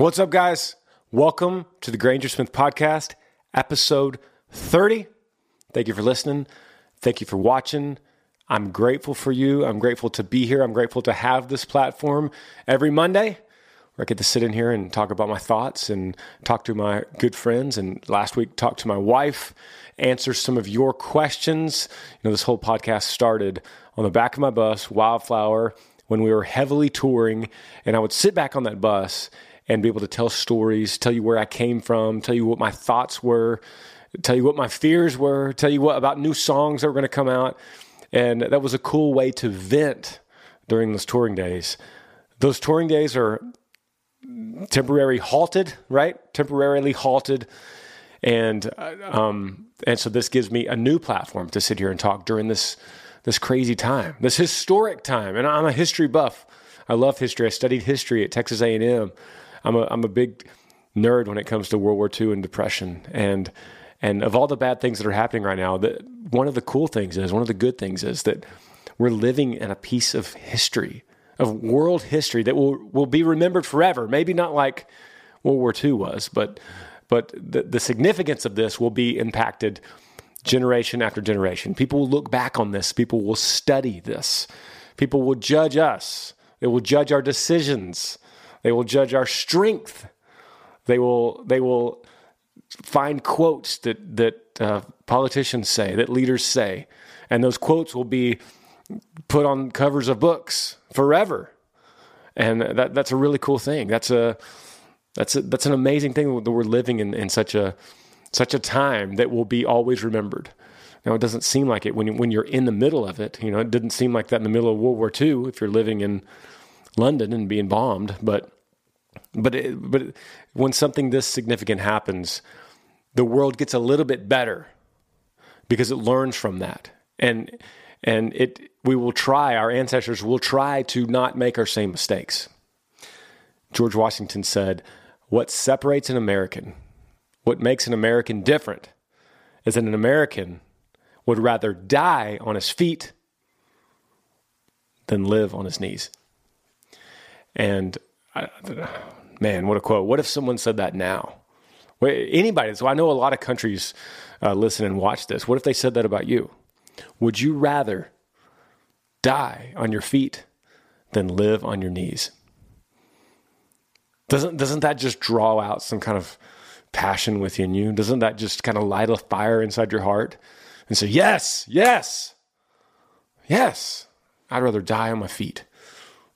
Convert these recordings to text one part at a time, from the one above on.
What's up, guys? Welcome to the Granger Smith Podcast, episode 30. Thank you for listening. Thank you for watching. I'm grateful for you. I'm grateful to be here. I'm grateful to have this platform every Monday where I get to sit in here and talk about my thoughts and talk to my good friends. And last week, talk to my wife, answer some of your questions. You know, this whole podcast started on the back of my bus, Wildflower, when we were heavily touring. And I would sit back on that bus and be able to tell stories, tell you where I came from, tell you what my thoughts were, tell you what my fears were, tell you what about new songs that were going to come out. And that was a cool way to vent during those touring days. Those touring days are temporarily halted, right? Temporarily halted. And um, and so this gives me a new platform to sit here and talk during this this crazy time, this historic time. And I'm a history buff. I love history. I studied history at Texas A&M. I'm a I'm a big nerd when it comes to World War II and depression. And and of all the bad things that are happening right now, that one of the cool things is, one of the good things is that we're living in a piece of history, of world history that will will be remembered forever. Maybe not like World War II was, but but the, the significance of this will be impacted generation after generation. People will look back on this. People will study this. People will judge us. They will judge our decisions. They will judge our strength. They will they will find quotes that that uh, politicians say, that leaders say, and those quotes will be put on covers of books forever. And that that's a really cool thing. That's a that's a, that's an amazing thing that we're living in, in such a such a time that will be always remembered. Now it doesn't seem like it when you, when you're in the middle of it. You know, it didn't seem like that in the middle of World War II if you're living in London and being bombed. But but it, but when something this significant happens, the world gets a little bit better because it learns from that, and and it we will try. Our ancestors will try to not make our same mistakes. George Washington said, "What separates an American, what makes an American different, is that an American would rather die on his feet." than live on his knees. And I, man, what a quote. What if someone said that now? Anybody. So I know a lot of countries uh, listen and watch this. What if they said that about you? Would you rather die on your feet than live on your knees? Doesn't, doesn't that just draw out some kind of passion within you? Doesn't that just kind of light a fire inside your heart and say, yes, yes, yes, I'd rather die on my feet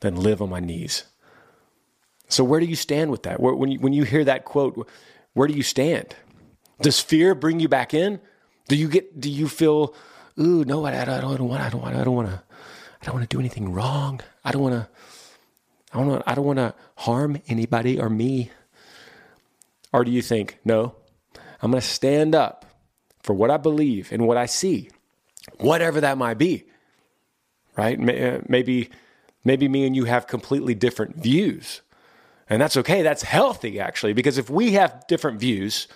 than live on my knees? So where do you stand with that? When you, when you hear that quote, where do you stand? Does fear bring you back in? Do you get? Do you feel? Ooh, no, I, I don't want. I don't want. I don't want to. I don't want to do anything wrong. I don't want to. I don't. I don't want to harm anybody or me. Or do you think, no, I'm going to stand up for what I believe and what I see, whatever that might be. Right? Uh, maybe, maybe me and you have completely different views and that's okay. That's healthy, actually, because if we have different views,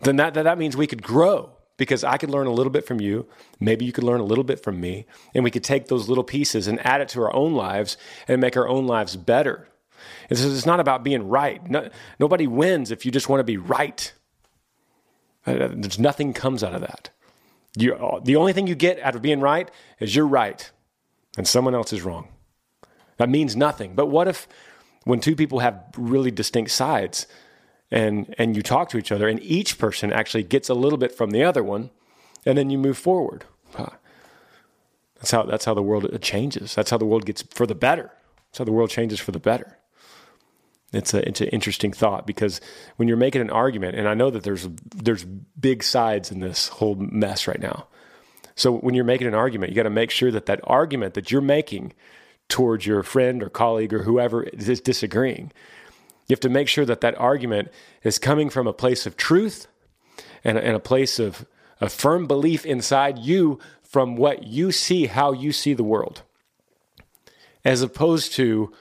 then that, that, that means we could grow because I could learn a little bit from you. Maybe you could learn a little bit from me. And we could take those little pieces and add it to our own lives and make our own lives better. It's, it's not about being right. No, nobody wins if you just want to be right. Uh, there's nothing comes out of that. You, the only thing you get out of being right is you're right and someone else is wrong. That means nothing. But what if when two people have really distinct sides and and you talk to each other and each person actually gets a little bit from the other one and then you move forward? That's how that's how the world changes. That's how the world gets for the better. That's how the world changes for the better. It's a it's an interesting thought because when you're making an argument and I know that there's there's big sides in this whole mess right now. So when you're making an argument you got to make sure that that argument that you're making towards your friend or colleague or whoever is disagreeing. You have to make sure that that argument is coming from a place of truth and, and a place of a firm belief inside you from what you see, how you see the world, as opposed to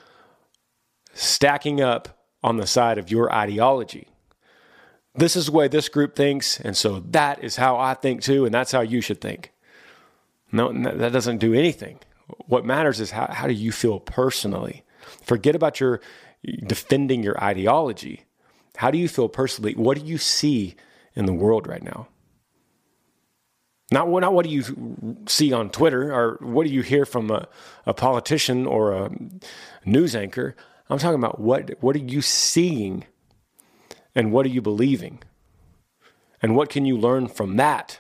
stacking up on the side of your ideology. This is the way this group thinks, and so that is how I think too, and that's how you should think. No, that doesn't do anything what matters is how, how do you feel personally? Forget about your defending your ideology. How do you feel personally? What do you see in the world right now? Not not what do you see on Twitter or what do you hear from a, a politician or a news anchor. I'm talking about what, what are you seeing and what are you believing? And what can you learn from that?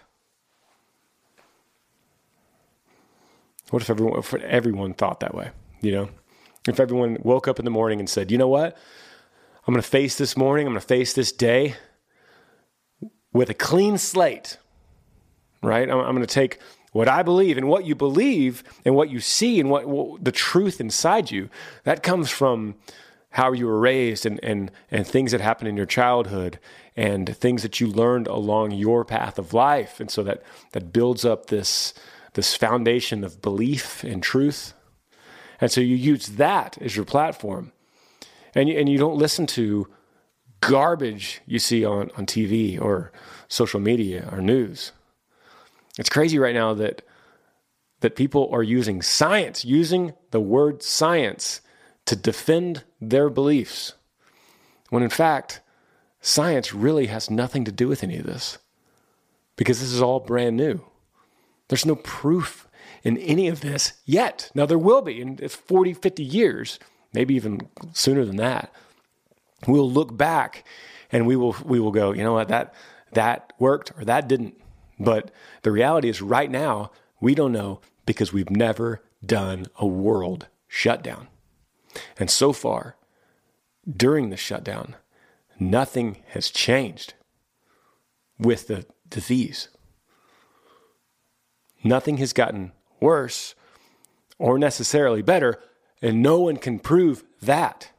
What if everyone, if everyone thought that way? You know, if everyone woke up in the morning and said, you know what? I'm going to face this morning, I'm going to face this day with a clean slate, right? I'm, I'm going to take what I believe and what you believe and what you see and what, what, the truth inside you. That comes from how you were raised and, and, and things that happened in your childhood and things that you learned along your path of life. And so that, that builds up this, this foundation of belief and truth. And so you use that as your platform. And you, and you don't listen to garbage you see on, on TV or social media or news. It's crazy right now that that people are using science, using the word science to defend their beliefs. When in fact, science really has nothing to do with any of this. Because this is all brand new. There's no proof in any of this yet. Now, there will be in 40, 50 years, maybe even sooner than that. We'll look back and we will, we will go, you know what, that, that worked or that didn't. But the reality is, right now, we don't know because we've never done a world shutdown. And so far, during the shutdown, nothing has changed with the disease. Nothing has gotten worse or necessarily better, and no one can prove that.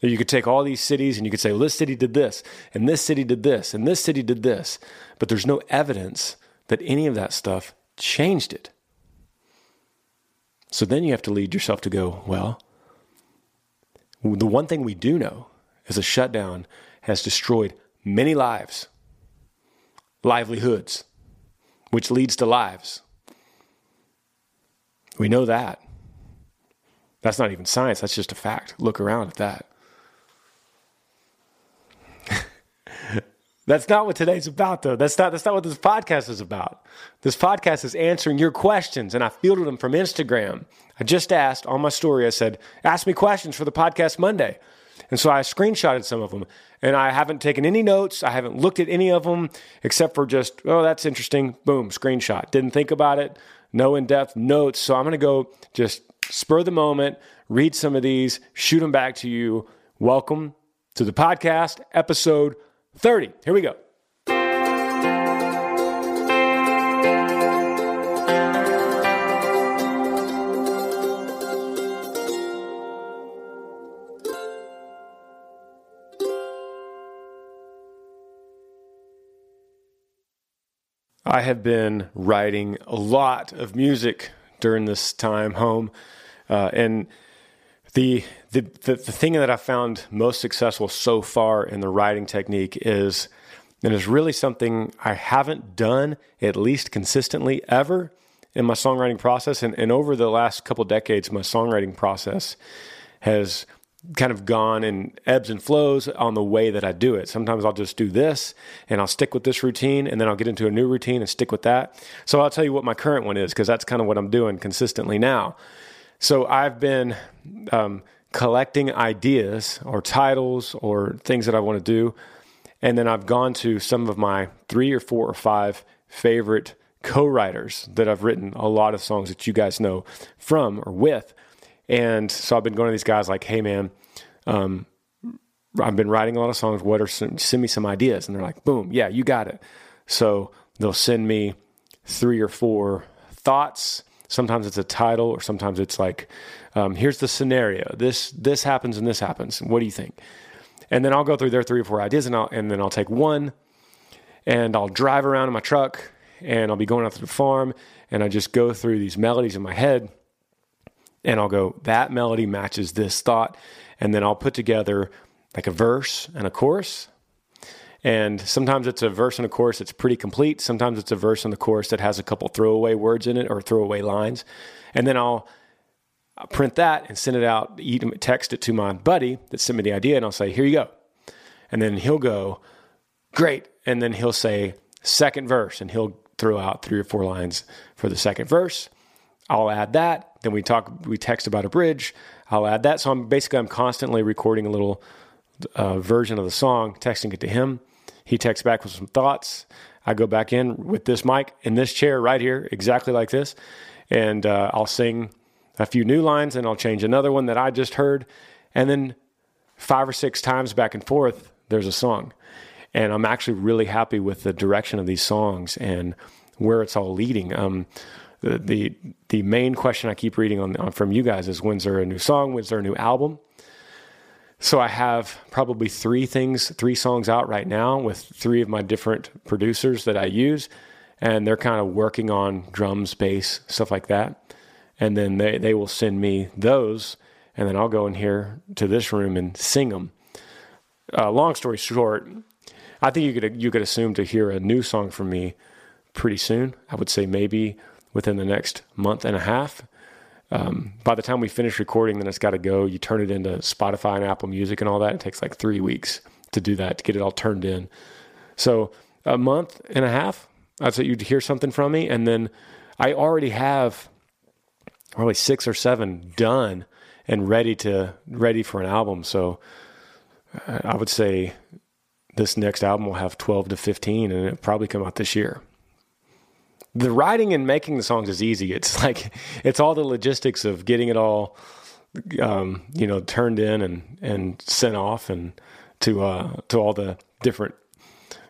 You could take all these cities and you could say, well, this city did this, and this city did this, and this city did this, but there's no evidence that any of that stuff changed it. So then you have to lead yourself to go, well, the one thing we do know is a shutdown has destroyed many lives, livelihoods, which leads to lives. We know that. That's not even science, that's just a fact. Look around at that. that's not what today's about though. That's not that's not what this podcast is about. This podcast is answering your questions and I fielded them from Instagram. I just asked on my story I said, "Ask me questions for the podcast Monday." And so I screenshotted some of them and I haven't taken any notes. I haven't looked at any of them except for just, oh, that's interesting. Boom, screenshot. Didn't think about it. No in depth notes. So I'm going to go just spur the moment, read some of these, shoot them back to you. Welcome to the podcast, episode 30. Here we go. I have been writing a lot of music during this time home, uh, and the, the the the thing that I found most successful so far in the writing technique is, and is really something I haven't done at least consistently ever in my songwriting process, and, and over the last couple decades, my songwriting process has kind of gone in ebbs and flows on the way that I do it. Sometimes I'll just do this and I'll stick with this routine and then I'll get into a new routine and stick with that. So I'll tell you what my current one is because that's kind of what I'm doing consistently now. So I've been um, collecting ideas or titles or things that I want to do. And then I've gone to some of my three or four or five favorite co writers that I've written a lot of songs that you guys know from or with and so I've been going to these guys like, hey, man, um, I've been writing a lot of songs. What are some, send me some ideas? And they're like, boom, yeah, you got it. So they'll send me three or four thoughts. Sometimes it's a title, or sometimes it's like, um, here's the scenario. This this happens and this happens. What do you think? And then I'll go through their three or four ideas, and I'll and then I'll take one, and I'll drive around in my truck, and I'll be going out to the farm, and I just go through these melodies in my head and I'll go, that melody matches this thought. And then I'll put together like a verse and a chorus. And sometimes it's a verse and a chorus that's pretty complete. Sometimes it's a verse and a chorus that has a couple throwaway words in it or throwaway lines. And then I'll print that and send it out, text it to my buddy that sent me the idea, and I'll say, here you go. And then he'll go, great. And then he'll say, second verse, and he'll throw out three or four lines for the second verse. I'll add that. Then we talk, we text about a bridge. I'll add that. So I'm basically, I'm constantly recording a little uh, version of the song, texting it to him. He texts back with some thoughts. I go back in with this mic in this chair right here, exactly like this. And uh, I'll sing a few new lines and I'll change another one that I just heard. And then five or six times back and forth, there's a song. And I'm actually really happy with the direction of these songs and where it's all leading. Um, the, the, the main question I keep reading on, on from you guys is when's there a new song? When's there a new album? So I have probably three things, three songs out right now with three of my different producers that I use, and they're kind of working on drums, bass, stuff like that. And then they, they will send me those, and then I'll go in here to this room and sing them. Uh, long story short, I think you could you could assume to hear a new song from me pretty soon. I would say maybe within the next month and a half. Um, by the time we finish recording, then it's got to go. You turn it into Spotify and Apple Music and all that. It takes like three weeks to do that, to get it all turned in. So a month and a half, I'd say you'd hear something from me. And then I already have probably six or seven done and ready to ready for an album. So uh, I would say this next album will have 12 to 15 and it'll probably come out this year the writing and making the songs is easy. It's like it's all the logistics of getting it all, um, you know, turned in and and sent off and to uh, to all the different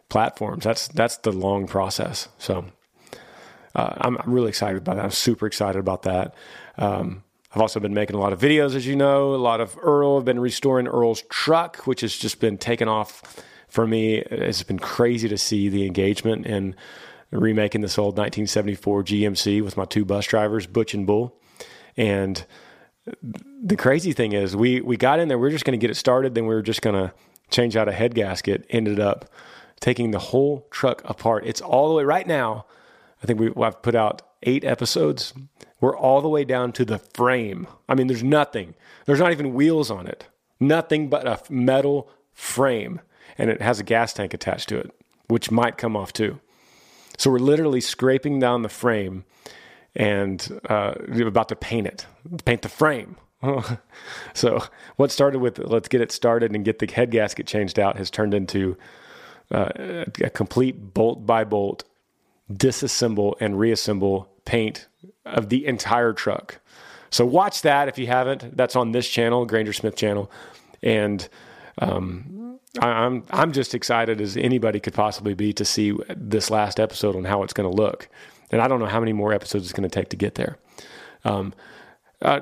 platforms. That's that's the long process. So uh, I'm, really excited about that. I'm super excited about that. Um, I've also been making a lot of videos, as you know. A lot of Earl. I've been restoring Earl's truck, which has just been taken off for me. It's been crazy to see the engagement and remaking this old 1974 GMC with my two bus drivers, Butch and Bull. And the crazy thing is, we we got in there. We are just going to get it started. Then we were just going to change out a head gasket. Ended up taking the whole truck apart. It's all the way right now. I think we, I've put out eight episodes. We're all the way down to the frame. I mean, there's nothing. There's not even wheels on it. Nothing but a metal frame, and it has a gas tank attached to it, which might come off too. So we're literally scraping down the frame and uh, we're about to paint it, paint the frame. so what started with let's get it started and get the head gasket changed out has turned into uh, a complete bolt by bolt disassemble and reassemble paint of the entire truck. So watch that if you haven't. That's on this channel, Granger Smith channel, and um, I'm I'm just excited as anybody could possibly be to see this last episode on how it's going to look, and I don't know how many more episodes it's going to take to get there. Um, uh,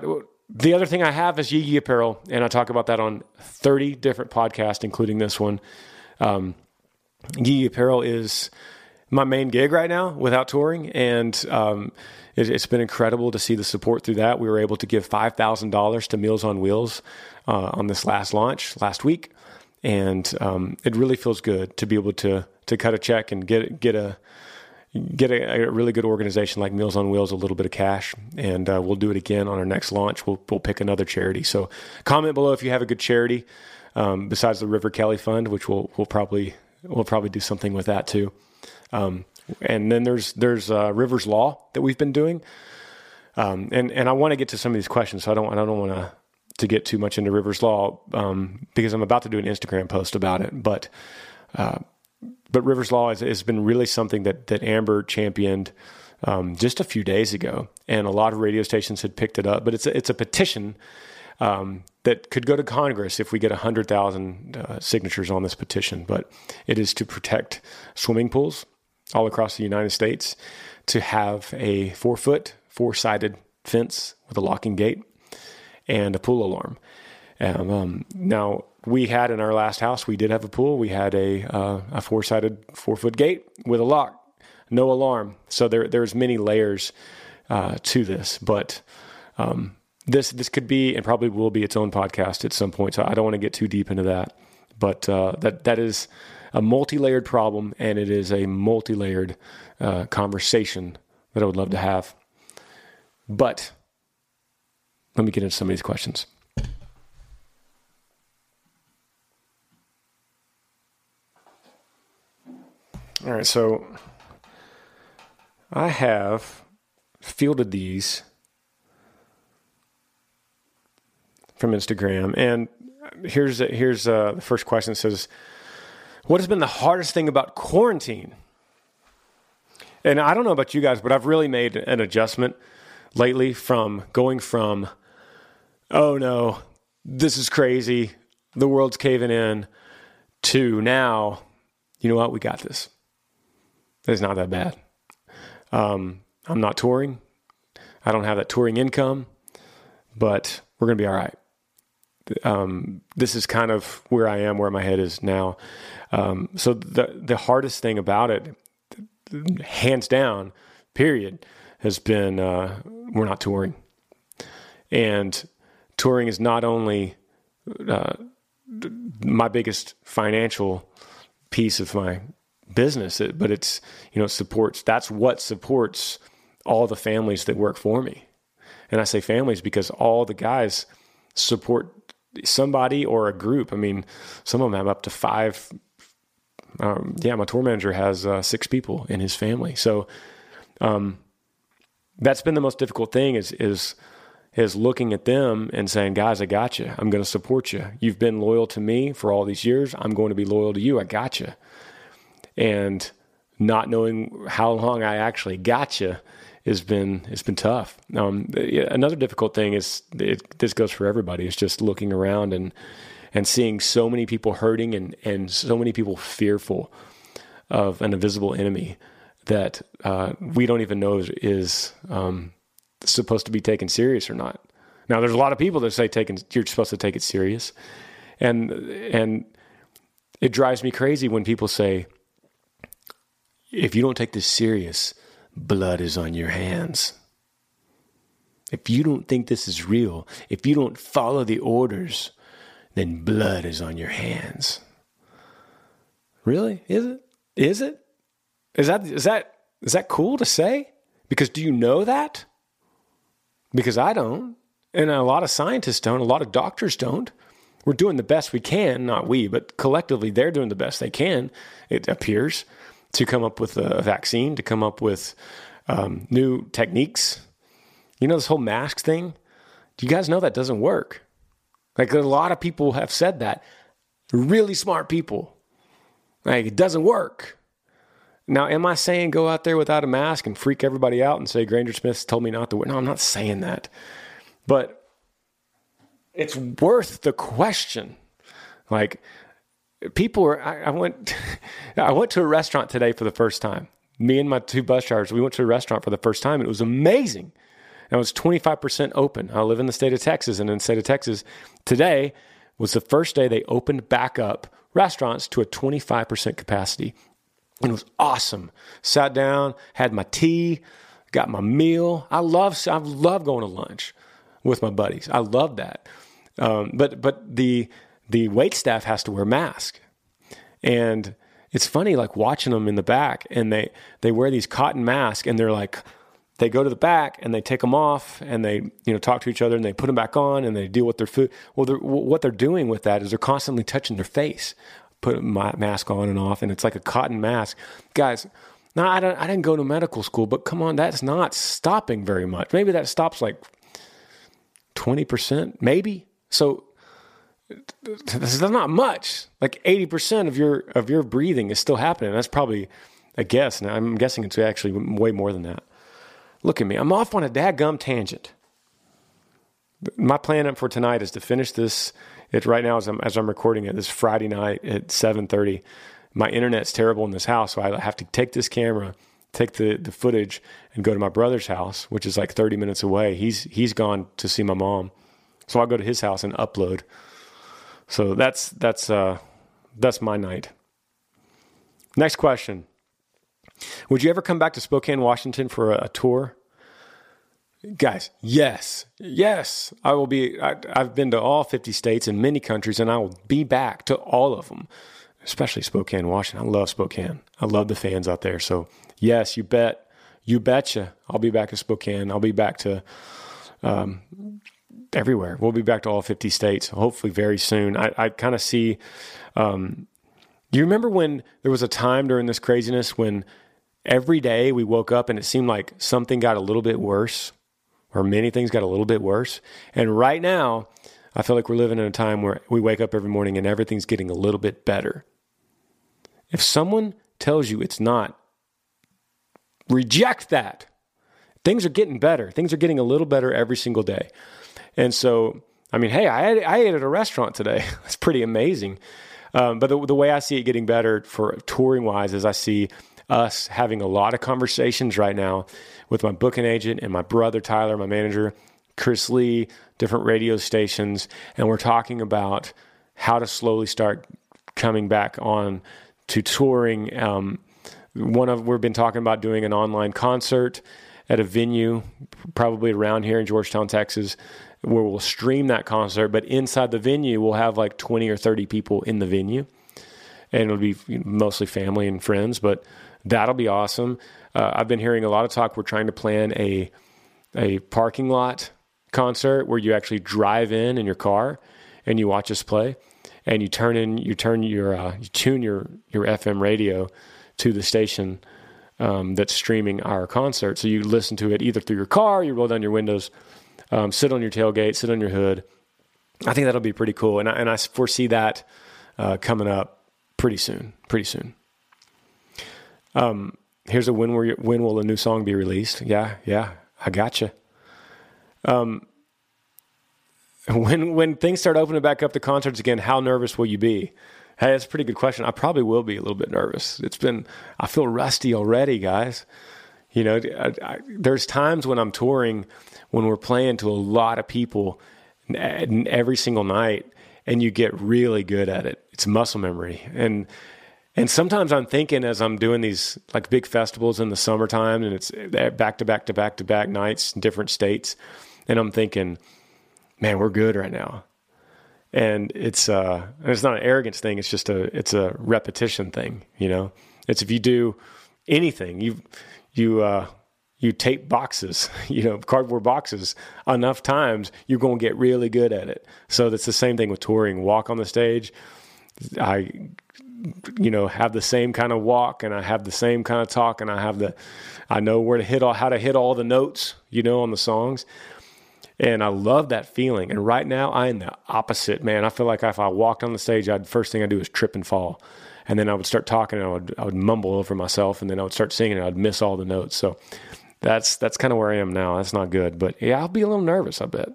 the other thing I have is Yee Apparel, and I talk about that on 30 different podcasts, including this one. Um, Yee Apparel is my main gig right now without touring, and um, it, has been incredible to see the support through that. We were able to give five thousand dollars to Meals on Wheels uh, on this last launch last week and um, it really feels good to be able to to cut a check and get get a get a, a, really good organization like Meals on Wheels a little bit of cash, and uh, we'll do it again on our next launch. We'll we'll pick another charity. So comment below if you have a good charity um, besides the River Kelly Fund, which we'll we'll probably we'll probably do something with that too. Um, and then there's there's uh, Rivers Law that we've been doing. Um, and and I want to get to some of these questions, so I don't I don't want to to get too much into Rivers Law um, because I'm about to do an Instagram post about it. But uh, but Rivers Law has, has, been really something that that Amber championed um, just a few days ago, and a lot of radio stations had picked it up. But it's a, it's a petition. Um, that could go to Congress if we get 100,000 uh, signatures on this petition. But it is to protect swimming pools all across the United States to have a four foot, four sided fence with a locking gate and a pool alarm. Um, um, now we had in our last house, we did have a pool. We had a uh, a four sided four foot gate with a lock, no alarm. So there there's many layers uh, to this, but um, this this could be and probably will be its own podcast at some point. So I don't want to get too deep into that, but uh, that that is a multi layered problem, and it is a multi layered uh, conversation that I would love to have. But let me get into some of these questions. All right, so I have fielded these from Instagram, and here's here's uh, the first question. Says, "What has been the hardest thing about quarantine?" And I don't know about you guys, but I've really made an adjustment lately from going from, "Oh no, this is crazy, the world's caving in," to now, you know what, we got this. It's not that bad. Um, I'm not touring. I don't have that touring income, but we're going to be all right. Um, this is kind of where I am, where my head is now. Um, so the the hardest thing about it, hands down, period, has been uh, we're not touring, and touring is not only uh, my biggest financial piece of my business, but it's you know supports. That's what supports all the families that work for me, and I say families because all the guys support somebody or a group. I mean, some of them have up to five. Um, yeah, my tour manager has uh, six people in his family, so um, that's been the most difficult thing. Is is is looking at them and saying, guys, I got you. I'm going to support you. You've been loyal to me for all these years. I'm going to be loyal to you. I got you and not knowing how long I actually got you has been it's been tough. Um, another difficult thing is it, this goes for everybody. It's just looking around and and seeing so many people hurting and and so many people fearful of an invisible enemy that uh, we don't even know is, um, supposed to be taken serious or not. Now, there's a lot of people that say taken you're supposed to take it serious, and and it drives me crazy when people say if you don't take this serious, blood is on your hands. If you don't think this is real, if you don't follow the orders, then blood is on your hands. Really? Is it? Is it? Is that is that is that cool to say? Because do you know that? Because I don't. And a lot of scientists don't, a lot of doctors don't. We're doing the best we can, not we, but collectively they're doing the best they can, it appears to come up with a vaccine, to come up with um, new techniques. You know, this whole mask thing, do you guys know that doesn't work? Like a lot of people have said that. Really smart people. Like it doesn't work. Now, am I saying go out there without a mask and freak everybody out and say Granger Smith told me not to wear? No, I'm not saying that. But it's worth the question. Like, people were I, I, went I went to a restaurant today for the first time. Me and my two bus drivers, we went to a restaurant for the first time and it was amazing. And it was 25% open. I live in the state of Texas and in the state of Texas today was the first day they opened back up restaurants to a 25% capacity. It was awesome. Sat down, had my tea, got my meal. I love I love going to lunch with my buddies. I love that. Um, but but the the wait staff has to wear masks. And it's funny, like watching them in the back, and they they wear these cotton masks, and they're like, they go to the back and they take them off, and they you know talk to each other, and they put them back on, and they deal with their food. Well, they're, what they're doing with that is they're constantly touching their face, put my mask on and off, and it's like a cotton mask, guys. Now I don't, I didn't go to medical school, but come on, that's not stopping very much. Maybe that stops like twenty percent, maybe. So this is not much. Like 80% of your of your breathing is still happening. That's probably a guess. And I'm guessing it's actually way more than that. Look at me. I'm off on a dadgum tangent. My plan for tonight is to finish this. It right now as I'm as I'm recording it this Friday night at 7:30. My internet's terrible in this house, so I have to take this camera, take the the footage, and go to my brother's house, which is like 30 minutes away. He's he's gone to see my mom, so I'll go to his house and upload. So that's that's uh, that's my night. Next question: Would you ever come back to Spokane, Washington, for a, a tour? Guys, yes, yes, I will be. I, I've been to all 50 states and many countries, and I will be back to all of them, especially Spokane, Washington. I love Spokane. I love the fans out there. So, yes, you bet. You betcha. I'll be back to Spokane. I'll be back to um, everywhere. We'll be back to all 50 states, hopefully very soon. I, I kind of see. Um, do you remember when there was a time during this craziness when every day we woke up and it seemed like something got a little bit worse, or many things got a little bit worse? And right now, I feel like we're living in a time where we wake up every morning and everything's getting a little bit better. If someone tells you it's not, reject that. Things are getting better. Things are getting a little better every single day. And so, I mean, hey, I, I ate at a restaurant today. That's pretty amazing. Um, but the, the way I see it getting better for touring wise is I see us having a lot of conversations right now with my booking agent and my brother Tyler, my manager, Chris Lee, different radio stations, and we're talking about how to slowly start coming back on to touring. Um, one of we've been talking about doing an online concert at a venue, probably around here in Georgetown, Texas, where we'll stream that concert. But inside the venue, we'll have like twenty or thirty people in the venue, and it'll be mostly family and friends. But that'll be awesome. Uh, I've been hearing a lot of talk. We're trying to plan a a parking lot concert where you actually drive in in your car and you watch us play, and you turn in you turn your uh, you tune your your FM radio to the station um, that's streaming our concert. So you listen to it either through your car, you roll down your windows, um, sit on your tailgate, sit on your hood. I think that'll be pretty cool, and I, and I foresee that uh, coming up pretty soon. Pretty soon. Um, here's a when, when will a new song be released? Yeah, yeah, I gotcha. Um, when when things start opening back up the concerts again, how nervous will you be? Hey, that's a pretty good question. I probably will be a little bit nervous. It's been I feel rusty already, guys. You know, I, I, there's times when I'm touring when we're playing to a lot of people every single night, and you get really good at it. It's muscle memory, and and sometimes I'm thinking as I'm doing these like big festivals in the summertime, and it's back to back to back to back nights in different states and I'm thinking, man, we're good right now. And it's uh, it's not an arrogance thing. It's just a it's a repetition thing. You know, it's if you do anything, you you uh, you tape boxes, you know, cardboard boxes enough times, you're going to get really good at it. So that's the same thing with touring. Walk on the stage, I, you know, have the same kind of walk, and I have the same kind of talk, and I have the, I know where to hit all, how to hit all the notes, you know, on the songs. And I love that feeling. And right now, I am the opposite, man. I feel like if I walked on the stage, I'd first thing I do is trip and fall, and then I would start talking, and I would I would mumble over myself, and then I would start singing, and I'd miss all the notes. So that's that's kind of where I am now. That's not good, but yeah, I'll be a little nervous. I bet.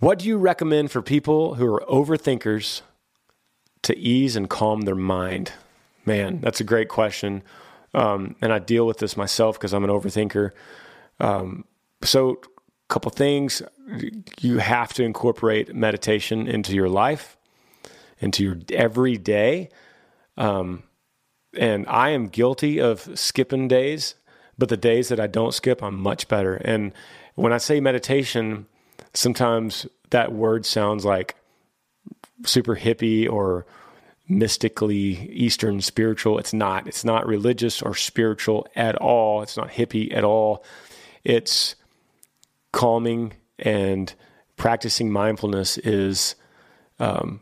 What do you recommend for people who are overthinkers to ease and calm their mind? Man, that's a great question. Um, and I deal with this myself because I'm an overthinker. Um, so, a couple things you have to incorporate meditation into your life, into your everyday. Um, and I am guilty of skipping days, but the days that I don't skip, I'm much better. And when I say meditation, sometimes that word sounds like super hippie or mystically Eastern spiritual. It's not. It's not religious or spiritual at all. It's not hippie at all. It's calming and practicing mindfulness is um,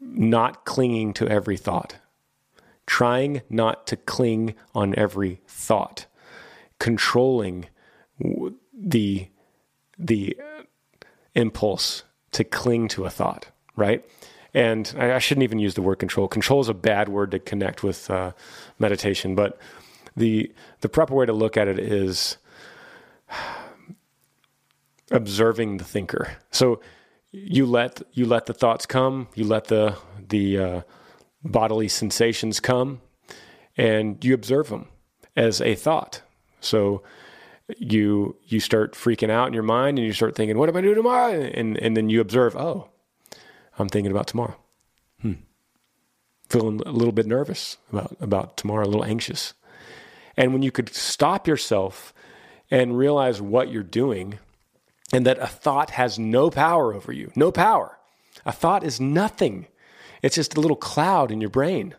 not clinging to every thought, trying not to cling on every thought, controlling the the impulse to cling to a thought, right? And I, I, shouldn't even use the word control. Control is a bad word to connect with uh, meditation, but the the proper way to look at it is observing the thinker. So you let you let the thoughts come, you let the the uh, bodily sensations come, and you observe them as a thought. So you you start freaking out in your mind, and you start thinking, "What am I doing tomorrow?" And and then you observe, "Oh, I'm thinking about tomorrow." Hmm. Feeling a little bit nervous about about tomorrow, a little anxious. And when you could stop yourself and realize what you're doing and that a thought has no power over you, no power. A thought is nothing. It's just a little cloud in your brain.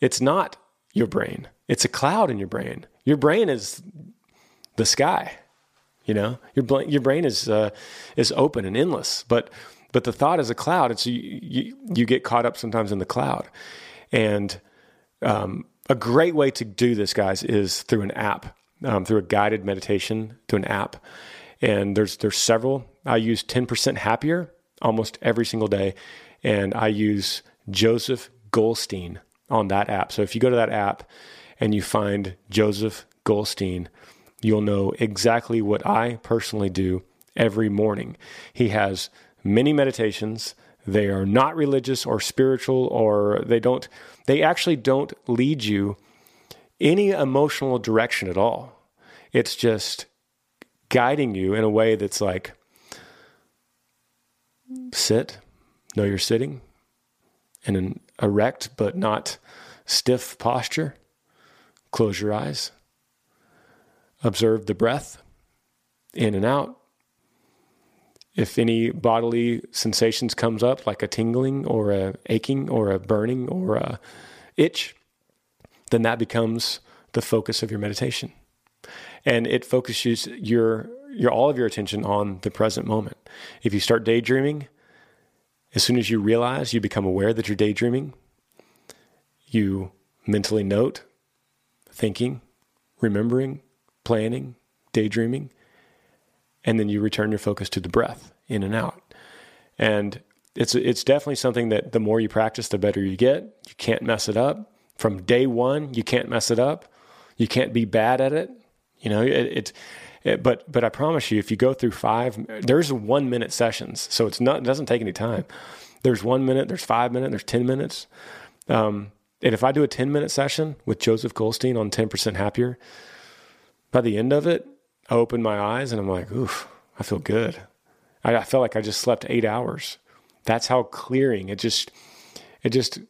It's not your brain. It's a cloud in your brain. Your brain is the sky. You know, your your brain is uh, is open and endless, but but the thought is a cloud, and you you, you get caught up sometimes in the cloud. And um, a great way to do this, guys, is through an app, um, through a guided meditation, through an app. And there's there's several. I use 10% Happier almost every single day, and I use Joseph Goldstein on that app. So if you go to that app and you find Joseph Goldstein, you'll know exactly what I personally do every morning. He has many meditations. They are not religious or spiritual, or they don't, they actually don't lead you any emotional direction at all. It's just guiding you in a way that's like, sit, know you're sitting in an erect but not stiff posture. Close your eyes. Observe the breath in and out. If any bodily sensations comes up, like a tingling or a aching or a burning or a itch, then that becomes the focus of your meditation. And it focuses your your all of your attention on the present moment. If you start daydreaming, as soon as you realize you become aware that you're daydreaming, you mentally note thinking, remembering, planning, daydreaming, and then you return your focus to the breath in and out. And it's it's definitely something that the more you practice, the better you get. You can't mess it up. From day one, you can't mess it up. You can't be bad at it. You know, it, it, but but I promise you, if you go through five, there's one minute sessions, so it's not it doesn't take any time. There's one minute, there's five minutes, there's ten minutes. Um, and if I do a ten minute session with Joseph Goldstein on ten percent happier, by the end of it, I open my eyes and I'm like, oof, I feel good. I, I felt like I just slept eight hours. That's how clearing it just it just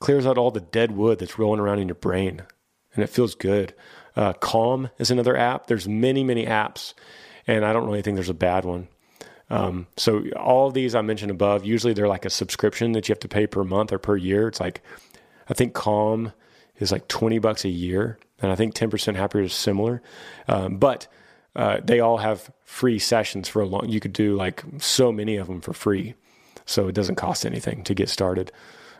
clears out all the dead wood that's rolling around in your brain, and it feels good. Uh, Calm is another app. There's many, many apps, and I don't really think there's a bad one. Um, so all these I mentioned above, usually they're like a subscription that you have to pay per month or per year. It's like, I think Calm is like 20 bucks a year. And I think 10% happier is similar. Um, but, uh, they all have free sessions for a long, you could do like so many of them for free. So it doesn't cost anything to get started.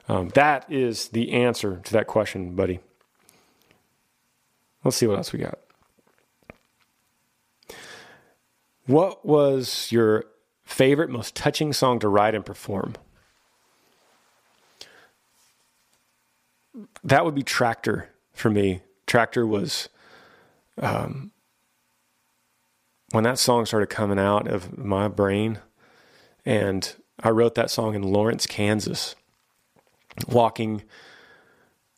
Um, that is the answer to that question, buddy. Let's see what else we got. What was your favorite, most touching song to write and perform? That would be Tractor for me. Tractor was, um, when that song started coming out of my brain, and I wrote that song in Lawrence, Kansas, walking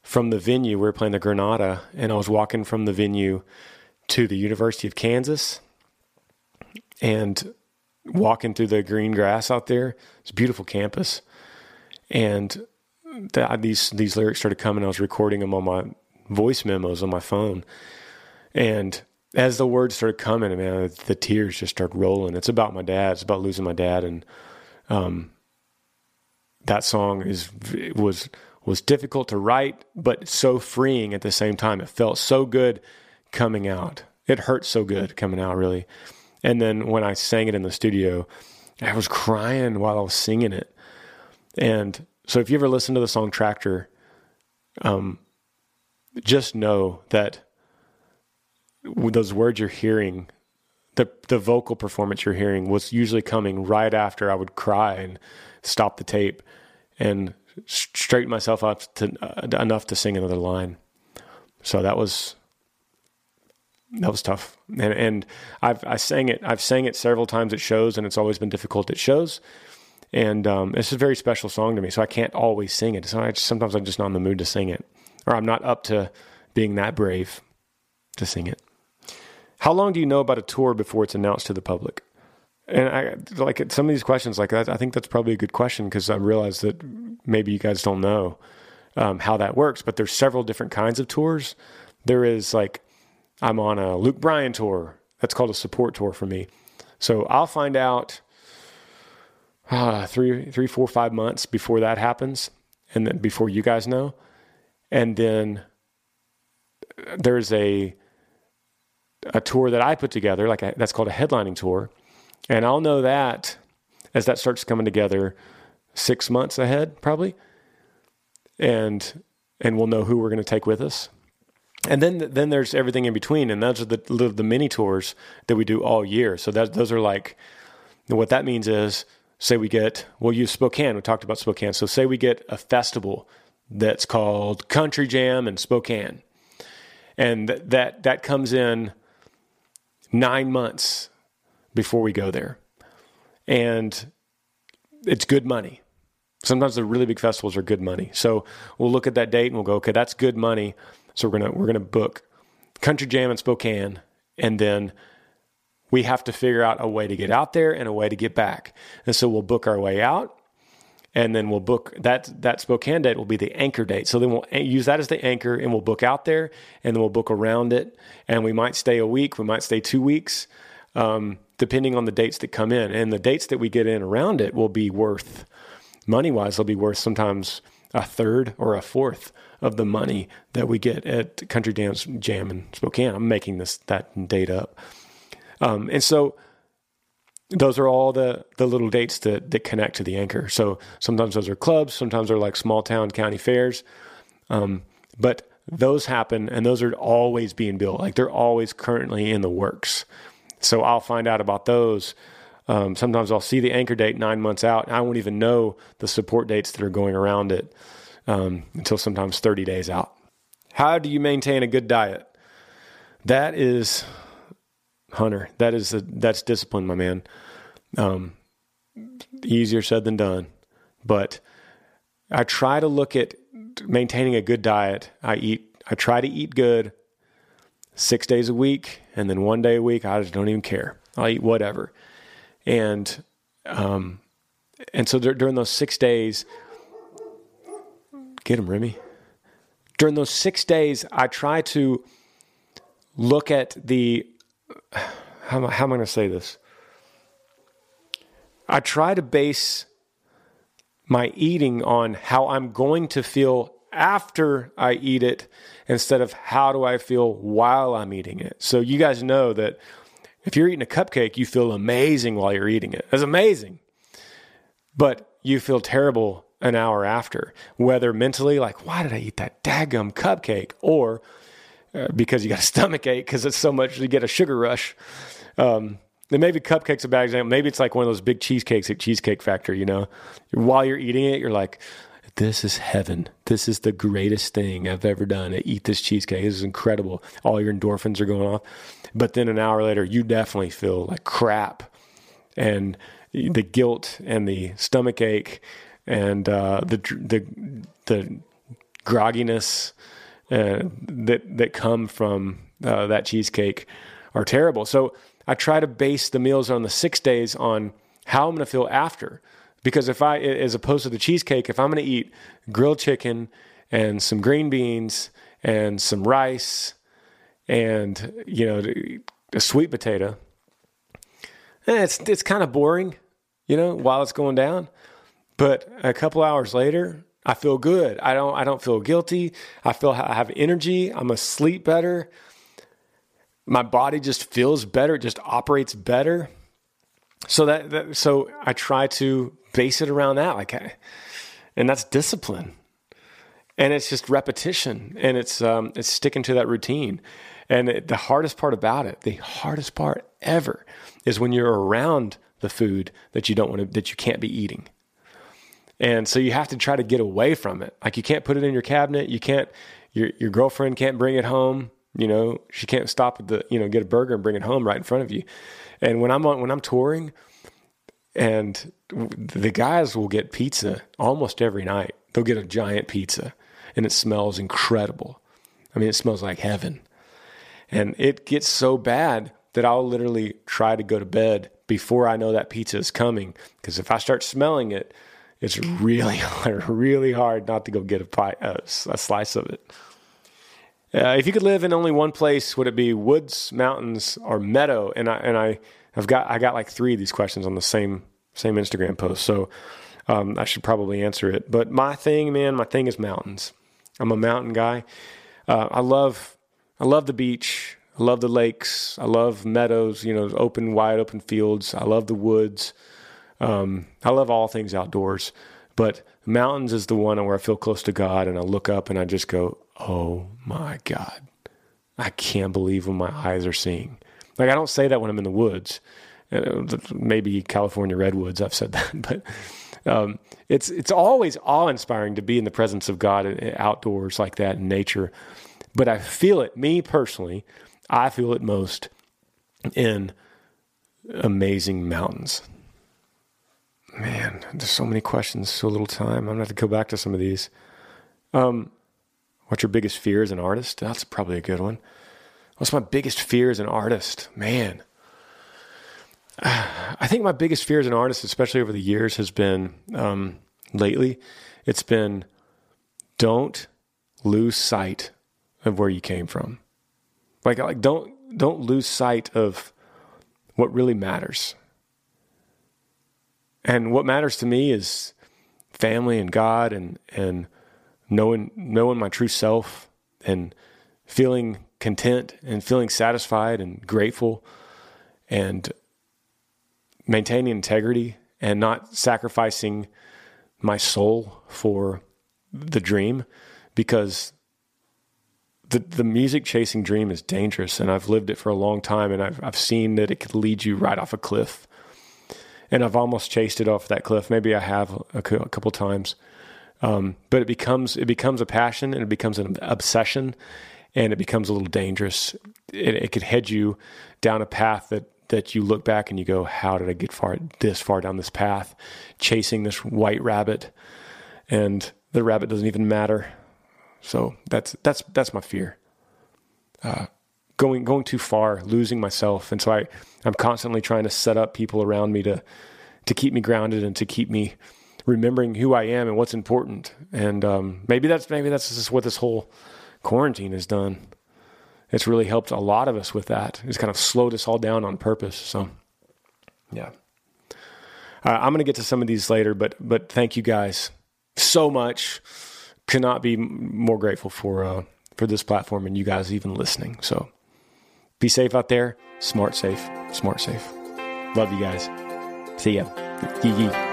from the venue. We were playing the Granada, and I was walking from the venue to the University of Kansas and walking through the green grass out there. It's a beautiful campus. And the, these these lyrics started coming. I was recording them on my voice memos on my phone. And as the words started coming, man, the tears just started rolling. It's about my dad. It's about losing my dad. And um, that song is was was difficult to write, but so freeing at the same time. It felt so good coming out. It hurt so good coming out, really. And then when I sang it in the studio, I was crying while I was singing it. And so if you ever listen to the song Tractor, um, just know that those words you're hearing, the the vocal performance you're hearing was usually coming right after I would cry and stop the tape and straighten myself up to uh, enough to sing another line. So that was that was tough, and and I've I sang it I've sang it several times at shows, and it's always been difficult at shows. And um, it's a very special song to me, so I can't always sing it. So I just, sometimes I'm just not in the mood to sing it, or I'm not up to being that brave to sing it. How long do you know about a tour before it's announced to the public? And I like some of these questions, like I think that's probably a good question because I realize that maybe you guys don't know um, how that works. But there's several different kinds of tours. There is like I'm on a Luke Bryan tour. That's called a support tour for me. So I'll find out uh, three, three, four, five months before that happens, and then before you guys know, and then there's a a tour that I put together, like a, that's called a headlining tour, and I'll know that as that starts coming together six months ahead, probably, and and we'll know who we're going to take with us. And then then there's everything in between, and those are the the mini tours that we do all year. So that those are like what that means is say we get we'll use Spokane. We talked about Spokane. So say we get a festival that's called Country Jam in Spokane, and that that comes in nine months before we go there, and it's good money. Sometimes the really big festivals are good money. So we'll look at that date and we'll go, okay, that's good money. So we're gonna we're gonna book Country Jam in Spokane, and then we have to figure out a way to get out there and a way to get back. And so we'll book our way out and then we'll book that that Spokane date will be the anchor date. So then we'll use that as the anchor and we'll book out there and then we'll book around it and we might stay a week, we might stay two weeks, um, depending on the dates that come in. And the dates that we get in around it will be worth money wise. They'll be worth sometimes a third or a fourth of the money that we get at Country Dance Jam in Spokane. I'm making this that date up. Um, and so those are all the the little dates that that connect to the anchor. So sometimes those are clubs, sometimes they're like small town county fairs, um, but those happen and those are always being built. Like they're always currently in the works. So I'll find out about those. Um, sometimes I'll see the anchor date nine months out, and I won't even know the support dates that are going around it um, until sometimes 30 days out. How do you maintain a good diet? That is Hunter. That is a, that's discipline, my man. Um, easier said than done, but I try to look at maintaining a good diet. I eat. I try to eat good six days a week, and then one day a week I just don't even care. I'll eat whatever, and um, and so during those six days, get him, Remy. During those six days, I try to look at the how, how am I going to say this? I try to base my eating on how I'm going to feel after I eat it instead of how do I feel while I'm eating it. So you guys know that if you're eating a cupcake, you feel amazing while you're eating it. It's amazing. But you feel terrible an hour after, whether mentally, like, why did I eat that daggum cupcake? Or uh, because you got a stomach ache because it's so much you get a sugar rush. Um, then maybe cupcakes a bad example. Maybe it's like one of those big cheesecakes at Cheesecake Factory. You know, while you're eating it, you're like, "This is heaven. This is the greatest thing I've ever done. I eat this cheesecake. This is incredible. All your endorphins are going off." But then an hour later, you definitely feel like crap, and the guilt and the stomach ache and uh, the the the grogginess uh, that that come from uh, that cheesecake are terrible. So I try to base the meals on the six days on how I'm going to feel after. Because if I, as opposed to the cheesecake, if I'm going to eat grilled chicken and some green beans and some rice and you know a sweet potato, eh, it's it's kind of boring, you know, while it's going down. But a couple hours later, I feel good. I don't I don't feel guilty. I feel I have energy. I'm asleep better. My body just feels better. It just operates better. So that, that so I try to base it around that like and that's discipline. And it's just repetition and it's um, it's sticking to that routine. And it, the hardest part about it, the hardest part ever is when you're around the food that you don't want to that you can't be eating and so you have to try to get away from it. Like you can't put it in your cabinet. You can't, your, your girlfriend can't bring it home. You know, she can't stop at the, you know, get a burger and bring it home right in front of you. And when I'm on, when I'm touring and the guys will get pizza almost every night, they'll get a giant pizza and it smells incredible. I mean, it smells like heaven. And it gets so bad that I'll literally try to go to bed before I know that pizza is coming. Because if I start smelling it, it's really hard, really hard not to go get a pie, uh, a slice of it. Uh, if you could live in only one place, would it be woods, mountains, or meadow? And I and I have got I got like three of these questions on the same same Instagram post, so um, I should probably answer it. But my thing, man, my thing is mountains. I'm a mountain guy. Uh, I love I love the beach. I love the lakes. I love meadows, you know, open, wide open fields. I love the woods. Um, I love all things outdoors. But mountains is the one where I feel close to God and I look up and I just go, oh my God. I can't believe what my eyes are seeing. Like, I don't say that when I'm in the woods. Uh, maybe California redwoods, I've said that. But um, it's, it's always awe inspiring to be in the presence of God uh, outdoors like that in nature. But I feel it, me personally, I feel it most in amazing mountains. Man, there's so many questions, so little time. I'm gonna have to go back to some of these. Um, what's your biggest fear as an artist? That's probably a good one. What's my biggest fear as an artist? Man, I think my biggest fear as an artist, especially over the years, has been um, lately. It's been don't lose sight of where you came from. Like, like don't don't lose sight of what really matters. And what matters to me is family and God and and knowing knowing my true self and feeling content and feeling satisfied and grateful and maintaining integrity and not sacrificing my soul for the dream because the the music chasing dream is dangerous and I've lived it for a long time and I've I've seen that it could lead you right off a cliff. And I've almost chased it off that cliff. Maybe I have a, couple times. Um, but it becomes it becomes a passion and it becomes an obsession and it becomes a little dangerous. It, it could head you down a path that that you look back and you go, "How did I get far this far down this path, chasing this white rabbit?" And the rabbit doesn't even matter. So that's that's that's my fear. Uh, going going too far, losing myself, and so I I'm constantly trying to set up people around me to to keep me grounded and to keep me remembering who I am and what's important. And um, maybe that's maybe that's just what this whole quarantine has done. It's really helped a lot of us with that. It's kind of slowed us all down on purpose. So, yeah. Uh, I'm going to get to some of these later, but but thank you guys so much cannot be more grateful for uh, for this platform and you guys even listening. So be safe out there. Smart safe. Smart safe. Love you guys. See ya. Yee yee.